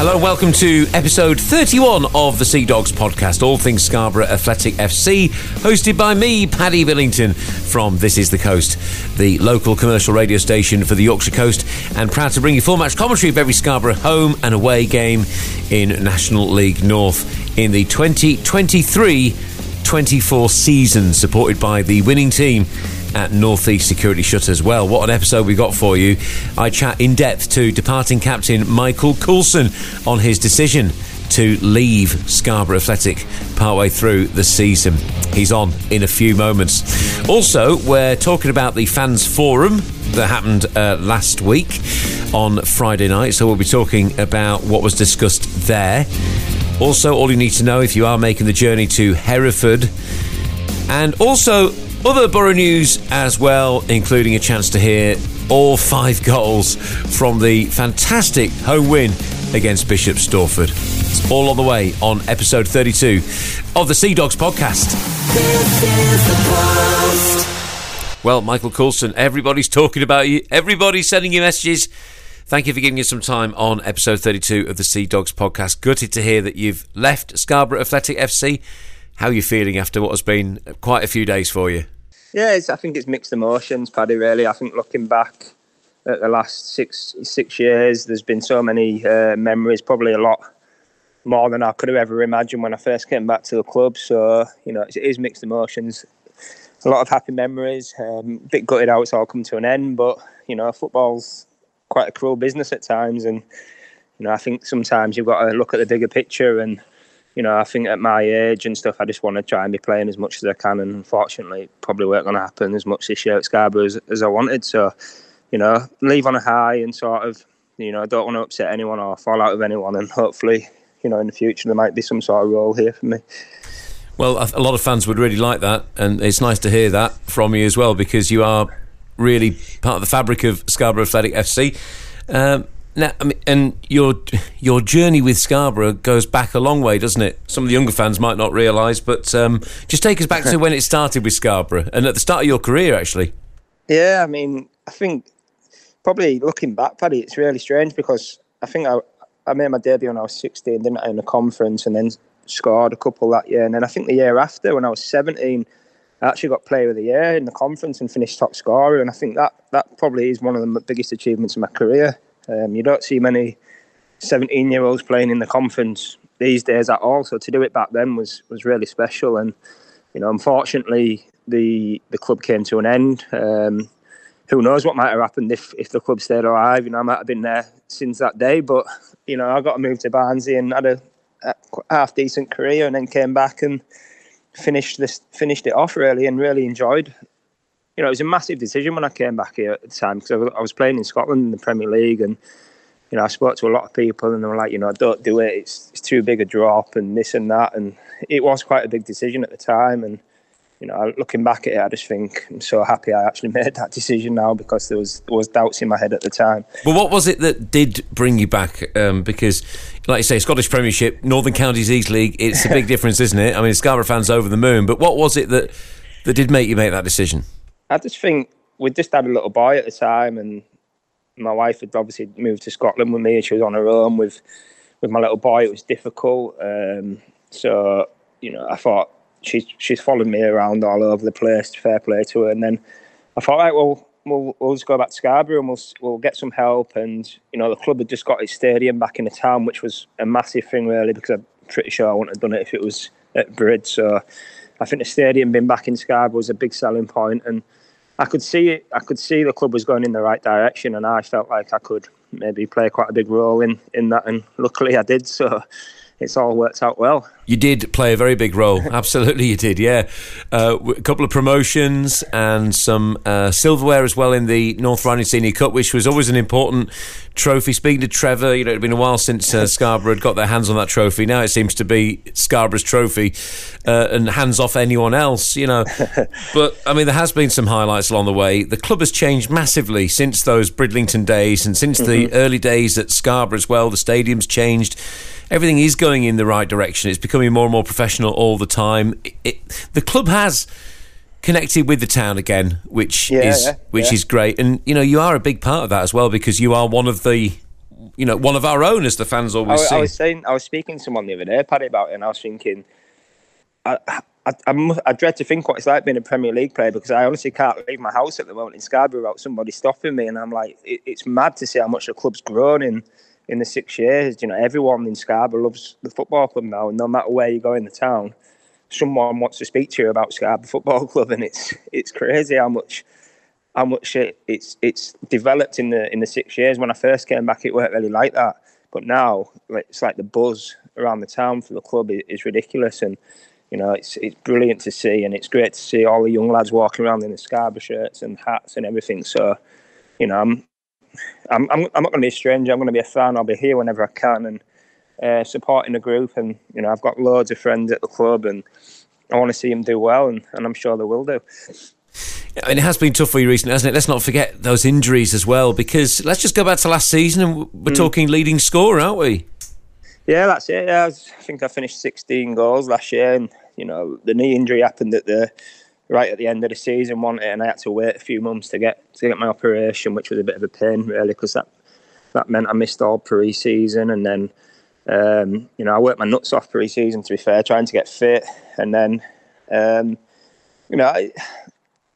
Hello, and welcome to episode 31 of the Sea Dogs podcast, all things Scarborough Athletic FC, hosted by me, Paddy Billington, from This Is the Coast, the local commercial radio station for the Yorkshire Coast, and proud to bring you full match commentary of every Scarborough home and away game in National League North in the 2023 24 season, supported by the winning team at Northeast Security Shutters. Well, what an episode we got for you. I chat in depth to departing captain Michael Coulson on his decision to leave Scarborough Athletic partway through the season. He's on in a few moments. Also, we're talking about the fans forum that happened uh, last week on Friday night, so we'll be talking about what was discussed there. Also, all you need to know if you are making the journey to Hereford. And also, other Borough news as well, including a chance to hear all five goals from the fantastic home win against Bishop Stortford. It's all on the way on episode 32 of the Sea Dogs podcast. Well, Michael Coulson, everybody's talking about you. Everybody's sending you messages. Thank you for giving us some time on episode 32 of the Sea Dogs podcast. Gutted to hear that you've left Scarborough Athletic FC. How are you feeling after what has been quite a few days for you? Yeah, I think it's mixed emotions, Paddy. Really, I think looking back at the last six six years, there's been so many uh, memories. Probably a lot more than I could have ever imagined when I first came back to the club. So you know, it is mixed emotions a lot of happy memories. Um, a bit gutted how it's all come to an end, but you know, football's quite a cruel business at times, and you know, I think sometimes you've got to look at the bigger picture. And you know, I think at my age and stuff, I just want to try and be playing as much as I can. And unfortunately, probably weren't going to happen as much this year at Scarborough as, as I wanted. So, you know, leave on a high and sort of, you know, I don't want to upset anyone or fall out of anyone. And hopefully, you know, in the future there might be some sort of role here for me. Well, a lot of fans would really like that, and it's nice to hear that from you as well because you are really part of the fabric of Scarborough Athletic FC. Um, now, I mean, and your your journey with Scarborough goes back a long way, doesn't it? Some of the younger fans might not realise, but um, just take us back to when it started with Scarborough and at the start of your career, actually. Yeah, I mean, I think probably looking back, Paddy, it's really strange because I think I I made my debut when I was 16, didn't I, in a conference, and then scored a couple that year. And then I think the year after, when I was 17, I actually got Player of the Year in the conference and finished top scorer. And I think that that probably is one of the biggest achievements of my career. Um, you don't see many 17 year olds playing in the conference these days at all. So to do it back then was was really special. And you know, unfortunately, the the club came to an end. Um, who knows what might have happened if, if the club stayed alive? You know, I might have been there since that day, but you know, I got to move to Barnsley and had a, a half decent career, and then came back and finished this finished it off really, and really enjoyed. You know, it was a massive decision when I came back here at the time because I was playing in Scotland in the Premier League, and you know, I spoke to a lot of people, and they were like, you know, don't do it. It's it's too big a drop, and this and that, and it was quite a big decision at the time, and you know, looking back at it, I just think I'm so happy I actually made that decision now because there was there was doubts in my head at the time. Well, what was it that did bring you back? Um, because, like you say, Scottish Premiership, Northern Counties East League, it's a big difference, isn't it? I mean, Scarborough fans over the moon. But what was it that that did make you make that decision? I just think we just had a little boy at the time, and my wife had obviously moved to Scotland with me, and she was on her own with with my little boy. It was difficult, um, so you know, I thought she's she's followed me around all over the place. Fair play to her. And then I thought, right, well, we'll we'll just go back to Scarborough and we'll we'll get some help. And you know, the club had just got its stadium back in the town, which was a massive thing, really, because I'm pretty sure I wouldn't have done it if it was at Brid. So I think the stadium being back in Scarborough was a big selling point, and I could see it. I could see the club was going in the right direction, and I felt like I could maybe play quite a big role in in that. And luckily, I did. So it's all worked out well. You did play a very big role. Absolutely, you did. Yeah, uh, a couple of promotions and some uh, silverware as well in the North Riding Senior Cup, which was always an important trophy. Speaking to Trevor, you know, it'd been a while since uh, Scarborough had got their hands on that trophy. Now it seems to be Scarborough's trophy, uh, and hands off anyone else. You know, but I mean, there has been some highlights along the way. The club has changed massively since those Bridlington days and since mm-hmm. the early days at Scarborough as well. The stadium's changed everything is going in the right direction. It's becoming more and more professional all the time. It, it, the club has connected with the town again, which yeah, is yeah, which yeah. is great. And you know, you are a big part of that as well because you are one of the you know, one of our own, as the fans always I, say. I was saying, I was speaking to someone the other day, Paddy, about it, and I was thinking, I, I, I, I, dread to think what it's like being a Premier League player because I honestly can't leave my house at the moment in Scarborough without somebody stopping me, and I'm like, it, it's mad to see how much the club's grown in in the six years. You know, everyone in Scarborough loves the football club now, and no matter where you go in the town, someone wants to speak to you about Scarborough Football Club, and it's it's crazy how much how much it, it's it's developed in the in the six years. When I first came back, it weren't really like that, but now it's like the buzz around the town for the club is, is ridiculous, and you know it's it's brilliant to see, and it's great to see all the young lads walking around in the Scarborough shirts and hats and everything. So, you know, I'm I'm I'm, I'm not going to be a stranger. I'm going to be a fan. I'll be here whenever I can, and uh, supporting the group. And you know, I've got loads of friends at the club, and I want to see them do well, and, and I'm sure they will do. And it has been tough for you recently, hasn't it? Let's not forget those injuries as well, because let's just go back to last season and we're mm. talking leading score, aren't we? Yeah, that's it. Yeah, I, was, I, think I finished 16 goals last year, and you know the knee injury happened at the right at the end of the season, wasn't it? And I had to wait a few months to get to get my operation, which was a bit of a pain, really, because that that meant I missed all pre-season, and then um, you know I worked my nuts off pre-season. To be fair, trying to get fit, and then um, you know I,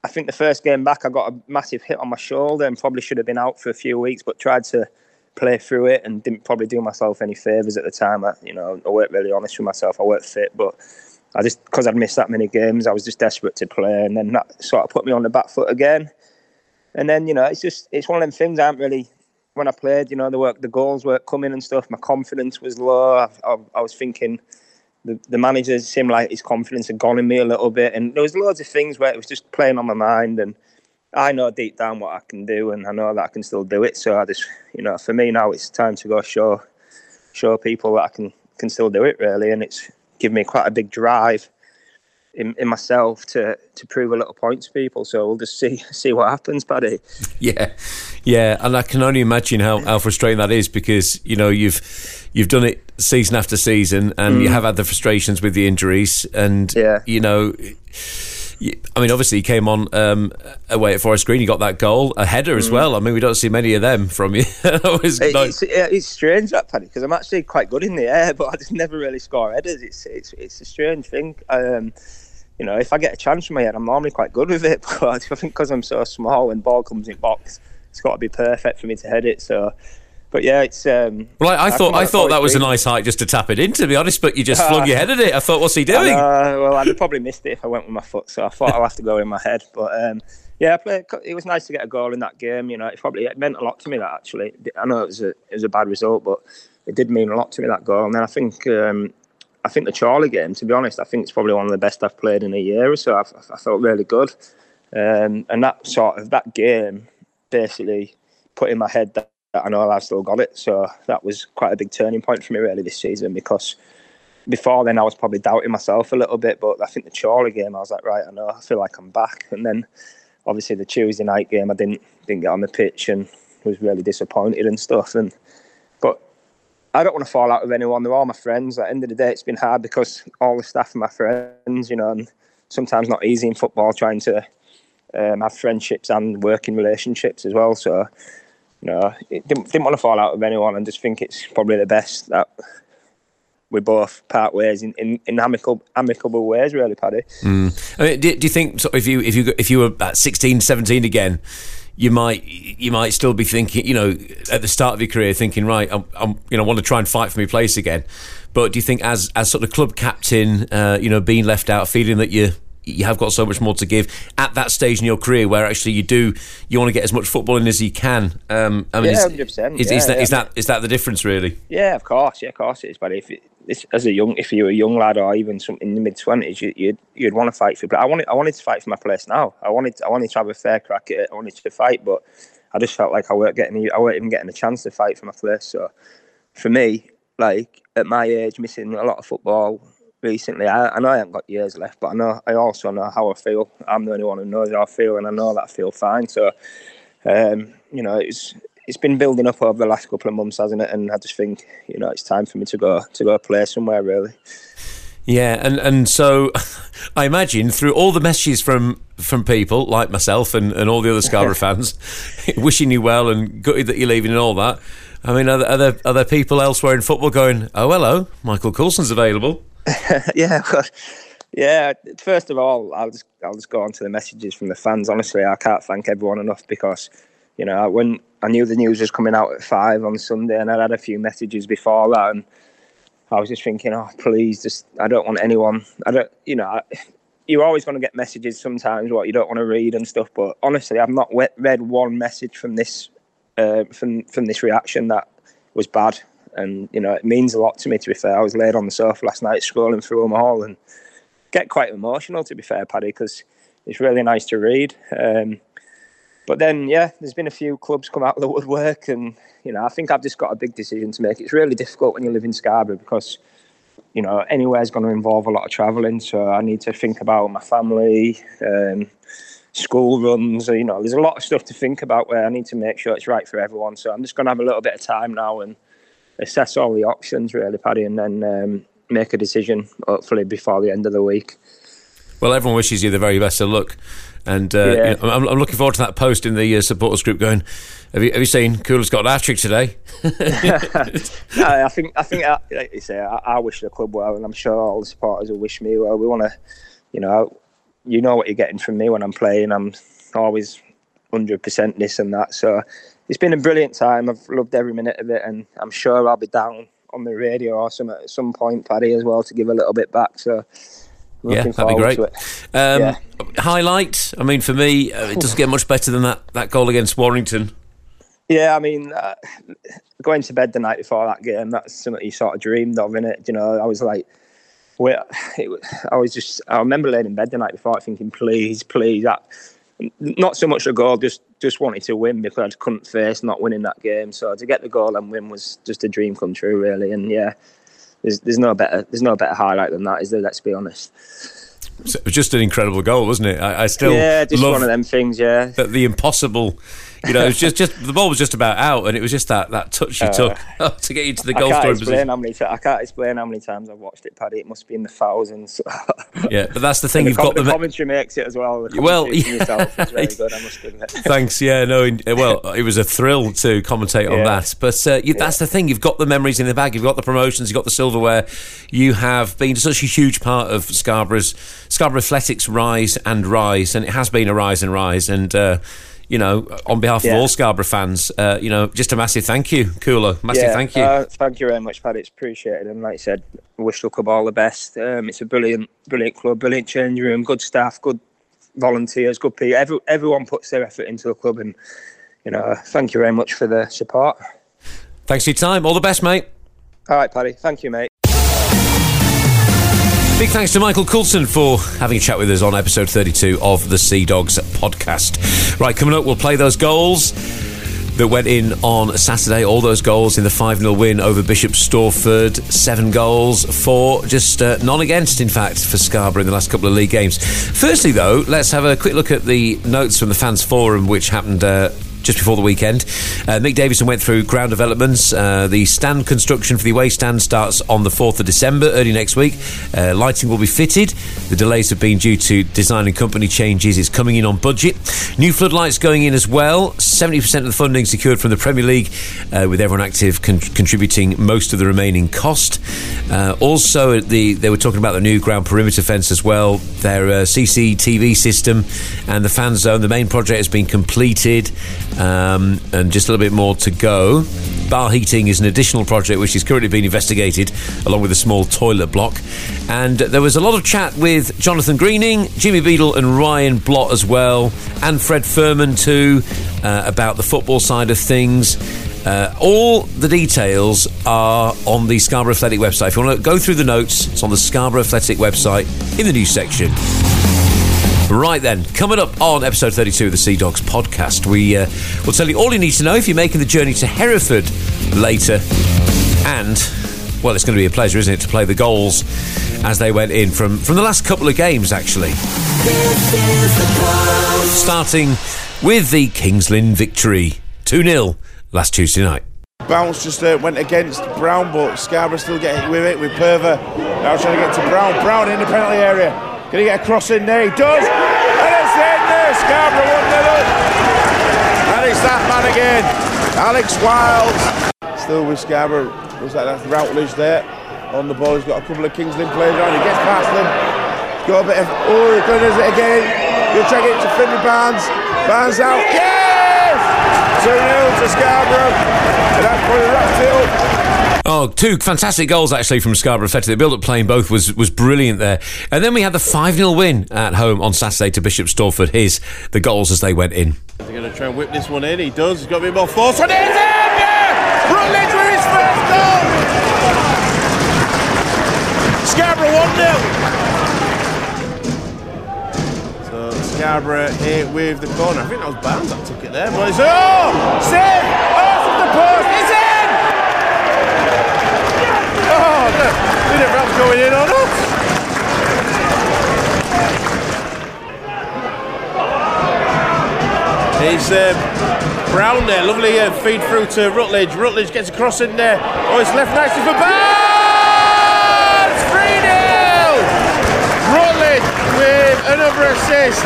I think the first game back, I got a massive hit on my shoulder and probably should have been out for a few weeks, but tried to play through it and didn't probably do myself any favours at the time. I, you know, I weren't really honest with myself. I weren't fit, but I just because I'd missed that many games, I was just desperate to play, and then that sort of put me on the back foot again. And then you know, it's just it's one of them things. I haven't really when I played, you know, the work, the goals weren't coming and stuff. My confidence was low. I, I, I was thinking the, the manager seemed like his confidence had gone in me a little bit. And there was loads of things where it was just playing on my mind. And I know deep down what I can do, and I know that I can still do it. So I just, you know, for me now, it's time to go show show people that I can can still do it really, and it's given me quite a big drive in, in myself to to prove a little point to people. So we'll just see see what happens, Paddy. Yeah, yeah, and I can only imagine how, how frustrating that is because you know you've you've done it season after season, and mm. you have had the frustrations with the injuries, and yeah. you know. I mean, obviously, he came on um, away at Forest Green. He got that goal, a header as mm. well. I mean, we don't see many of them from you. it's, it's, it's, strange that Paddy because I'm actually quite good in the air, but I just never really score headers. It's it's, it's a strange thing. Um, you know, if I get a chance from my head, I'm normally quite good with it. But I think because I'm so small, when ball comes in box, it's got to be perfect for me to head it. So, but yeah, it's. Um, well, I, I, thought I thought that was a nice height just to tap it in, to be honest. But you just flung your head at it. I thought, what's he doing? Uh, well, I'd have probably missed it if I went with my foot. So I thought I'll have to go in my head. But um, yeah, I played, it was nice to get a goal in that game. You know, it probably it meant a lot to me. That actually, I know it was a it was a bad result, but it did mean a lot to me that goal. And then I think um, I think the Chorley game, to be honest, I think it's probably one of the best I've played in a year or so. I, I felt really good, um, and that sort of that game basically put in my head that I know I've still got it. So that was quite a big turning point for me really this season because before then I was probably doubting myself a little bit, but I think the Chorley game I was like, right, I know, I feel like I'm back, and then obviously the Tuesday night game I didn't didn't get on the pitch and was really disappointed and stuff and but I don't want to fall out with anyone. They're all my friends. At the end of the day, it's been hard because all the staff are my friends, you know, and sometimes not easy in football trying to um, have friendships and working relationships as well. So, you know, didn't, didn't want to fall out with anyone and just think it's probably the best that we both part ways in, in, in amicable amicable ways, really, Paddy. Mm. I mean, do, do, you think so if you if you if you were at 16, 17 again? you might you might still be thinking, you know, at the start of your career, thinking, right, I'm, I'm you know, want to try and fight for my place again. But do you think, as as sort of club captain, uh, you know, being left out, feeling that you you have got so much more to give at that stage in your career, where actually you do you want to get as much football in as you can? Um, I mean, yeah, is, is, yeah, is, that, yeah. is that is that the difference, really? Yeah, of course, yeah, of course it is. But if it, this, as a young, if you were a young lad or even some in the mid twenties, you, would you'd, you'd want to fight for. But I wanted, I wanted to fight for my place now. I wanted, I wanted to have a fair crack at it. I wanted to fight, but I just felt like I weren't getting, I weren't even getting a chance to fight for my place. So, for me, like at my age, missing a lot of football recently, I, I know I haven't got years left, but I know, I also know how I feel. I'm the only one who knows how I feel, and I know that I feel fine. So, um, you know, it's it's been building up over the last couple of months, hasn't it? And I just think you know it's time for me to go to go play somewhere really. Yeah, and and so I imagine through all the messages from from people like myself and, and all the other Scarborough fans, wishing you well and gutted that you're leaving and all that. I mean, are there, are there, are there people elsewhere in football going, oh, hello, Michael Coulson's available? yeah, well, yeah. First of all, I'll just I'll just go on to the messages from the fans. Honestly, I can't thank everyone enough because, you know, when I knew the news was coming out at five on Sunday, and I'd had a few messages before that, and I was just thinking, oh, please, just I don't want anyone. I don't, you know, I, you're always going to get messages sometimes what you don't want to read and stuff. But honestly, I've not read one message from this uh, from from this reaction that was bad, and you know it means a lot to me. To be fair, I was laid on the sofa last night scrolling through them all and get quite emotional. To be fair, Paddy, because it's really nice to read. Um, but then, yeah, there's been a few clubs come out of the woodwork, and you know I think I've just got a big decision to make. It's really difficult when you live in Scarborough because you know, anywhere's going to involve a lot of travelling. So I need to think about my family, um, school runs. You know, there's a lot of stuff to think about where I need to make sure it's right for everyone. So I'm just going to have a little bit of time now and assess all the options, really, Paddy, and then um, make a decision, hopefully, before the end of the week. Well, everyone wishes you the very best of luck. And uh, yeah. you know, I'm, I'm, looking forward to that post in the uh, supporters group going, have you, have you seen Cooler's got an hat trick today? I think I think uh, like you say I, I, wish the club well, and I'm sure all the supporters will wish me well. We want to, you know, you know what you're getting from me when I'm playing. I'm always hundred percent this and that. So it's been a brilliant time. I've loved every minute of it, and I'm sure I'll be down on the radio or some at some point, Paddy, as well to give a little bit back. So yeah, that'd be great. Um, yeah. Highlight. I mean, for me, uh, it doesn't get much better than that that goal against Warrington. Yeah, I mean, uh, going to bed the night before that game, that's something you sort of dreamed of, innit? You know, I was like, well, it, I was just, I remember laying in bed the night before thinking, please, please, that, not so much a goal, just just wanted to win because I couldn't face not winning that game. So to get the goal and win was just a dream come true, really. And yeah, there's there's no better there's no better highlight than that, is there? Let's be honest. It was just an incredible goal, wasn't it? I, I still yeah, just one of them things. Yeah, that the impossible you know, it was just, just the ball was just about out, and it was just that, that touch you uh, took to get you to the goal scoring position. How many t- I can't explain how many times I've watched it, Paddy. It must be in the thousands. yeah, but that's the thing. you've the, got the, the commentary makes it as well. well, yeah. very good. I must admit. Thanks. Yeah, no. Well, it was a thrill to commentate on that. But uh, you, that's the thing. You've got the memories in the bag. You've got the promotions. You've got the silverware. You have been such a huge part of Scarborough's Scarborough Athletics rise and rise, and it has been a rise and rise. And uh, you know, on behalf yeah. of all Scarborough fans, uh, you know, just a massive thank you, Cooler. Massive yeah, thank you. Uh, thank you very much, Paddy. It's appreciated. And like I said, wish the club all the best. Um, it's a brilliant, brilliant club, brilliant change room, good staff, good volunteers, good people. Every, everyone puts their effort into the club. And, you know, thank you very much for the support. Thanks for your time. All the best, mate. All right, Paddy. Thank you, mate. Big thanks to Michael Coulson for having a chat with us on episode 32 of the Sea Dogs podcast. Right, coming up, we'll play those goals that went in on Saturday. All those goals in the 5 0 win over Bishop Stortford. Seven goals, four just uh, non against, in fact, for Scarborough in the last couple of league games. Firstly, though, let's have a quick look at the notes from the fans' forum, which happened uh, just before the weekend. Uh, Mick Davison went through ground developments. Uh, the stand construction for the away stand starts on the 4th of December, early next week. Uh, lighting will be fitted. The delays have been due to design and company changes. It's coming in on budget. New floodlights going in as well. 70% of the funding secured from the Premier League, uh, with everyone active con- contributing most of the remaining cost. Uh, also, the, they were talking about the new ground perimeter fence as well. Their uh, CCTV system and the fan zone. The main project has been completed um, and just a little bit more to go. Bar heating is an additional project which is currently being investigated, along with a small toilet block. And there was a lot of chat with Jonathan Greening, Jimmy Beadle, and Ryan Blott as well, and Fred Furman too, uh, about the football side of things. Uh, all the details are on the Scarborough Athletic website. If you want to go through the notes, it's on the Scarborough Athletic website in the news section. Right then, coming up on episode 32 of the Sea Dogs podcast, we uh, will tell you all you need to know if you're making the journey to Hereford later. And, well, it's going to be a pleasure, isn't it, to play the goals as they went in from, from the last couple of games, actually. Starting with the Kings Lynn victory 2 0 last Tuesday night. Bounce just uh, went against Brown, but Scarborough still getting with it with Perver. Now trying to get to Brown. Brown in the penalty area. Can he get a cross in there? He does. And it's in there. Scarborough 1 0 And it's that man again. Alex Wild. Still with Scarborough. Looks like that's Routledge there. On the ball, he's got a couple of Kings Lynn players around. He gets past them. He's got a bit of. Oh, he does it again. He'll to it to Finley Barnes. Barnes out. Yes! 2 0 to Scarborough. And that's probably up. Oh, two fantastic goals actually from Scarborough Fetty. The build-up playing both was was brilliant there. And then we had the 5-0 win at home on Saturday to Bishop Stortford. His the goals as they went in. He's going to try and whip this one in. He does. He's got a bit more force. And it's in! Yeah! Rutledge with his first goal! Scarborough 1 0. So Scarborough here with the corner. I think that was Barnes that took it there. But it's. Oh! Save! Off the post! It's in! Oh, no. Did it perhaps going in or not? It's uh, Brown there, lovely uh, feed through to Rutledge. Rutledge gets across in there. Oh, it's left nicely for Barnes! 3 0! Rutledge with another assist.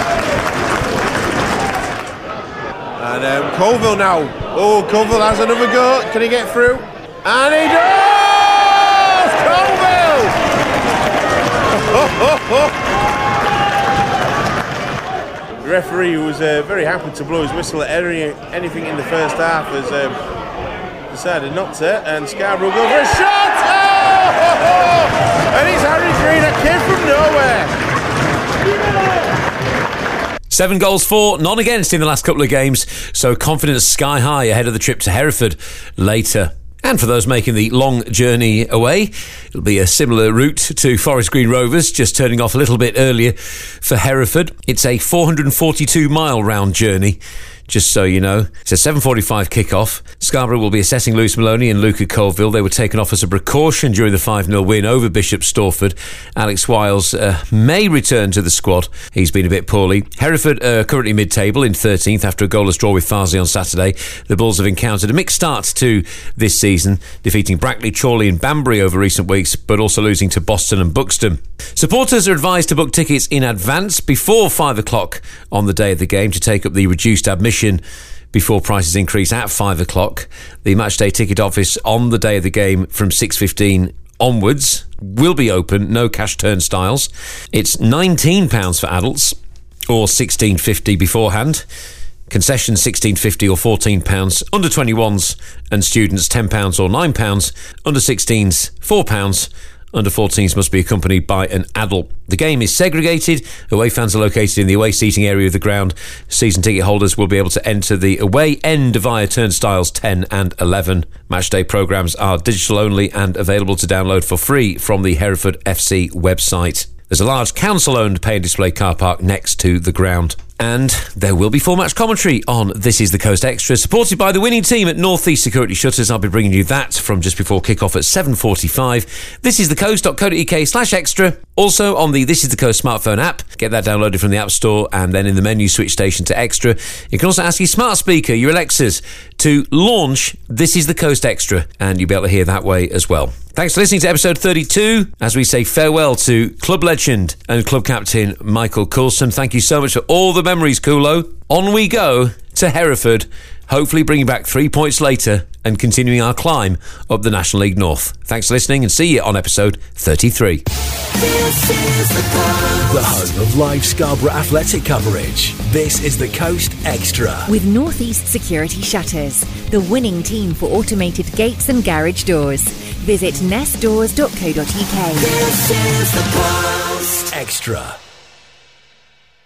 And um, Colville now. Oh, Colville has another go. Can he get through? And he does! The referee was uh, very happy to blow his whistle at any, anything in the first half has um, decided not to. And Scarborough go for a shot! Oh! And it's Harry Green that came from nowhere. Seven goals for, none against in the last couple of games. So confidence sky high ahead of the trip to Hereford later. And for those making the long journey away, it'll be a similar route to Forest Green Rovers, just turning off a little bit earlier for Hereford. It's a 442 mile round journey. Just so you know, it's a 7:45 kickoff. Scarborough will be assessing Lewis Maloney and Luca Colville. They were taken off as a precaution during the 5-0 win over Bishop Stortford. Alex Wiles uh, may return to the squad. He's been a bit poorly. Hereford are currently mid-table in 13th after a goalless draw with Farsley on Saturday. The Bulls have encountered a mixed start to this season, defeating Brackley, Chorley, and Banbury over recent weeks, but also losing to Boston and Buxton. Supporters are advised to book tickets in advance before five o'clock on the day of the game to take up the reduced admission before prices increase at five o'clock. The matchday ticket office on the day of the game from six fifteen onwards will be open. No cash turnstiles. It's nineteen pounds for adults or sixteen fifty beforehand. Concession sixteen fifty or fourteen pounds. Under twenty ones and students ten pounds or nine pounds. Under sixteens four pounds. Under 14s must be accompanied by an adult. The game is segregated. Away fans are located in the away seating area of the ground. Season ticket holders will be able to enter the away end via turnstiles 10 and 11. Matchday programmes are digital only and available to download for free from the Hereford FC website. There's a large council owned pay and display car park next to the ground. And there will be full match commentary on This Is the Coast Extra, supported by the winning team at North East Security Shutters. I'll be bringing you that from just before kick-off at 7.45. This is the coast.co.uk slash extra. Also on the This Is the Coast smartphone app. Get that downloaded from the App Store and then in the menu switch station to extra. You can also ask your smart speaker, your Alexas, to launch This Is the Coast Extra and you'll be able to hear that way as well. Thanks for listening to episode 32 as we say farewell to club legend and club captain Michael Coulson. Thank you so much for all the memories, Kulo. On we go to Hereford, hopefully bringing back three points later and continuing our climb up the National League North. Thanks for listening and see you on episode 33. This is the coast. The home of live Scarborough athletic coverage. This is the Coast Extra. With Northeast Security Shutters, the winning team for automated gates and garage doors. Visit nestdoors.co.uk. This is the Coast Extra.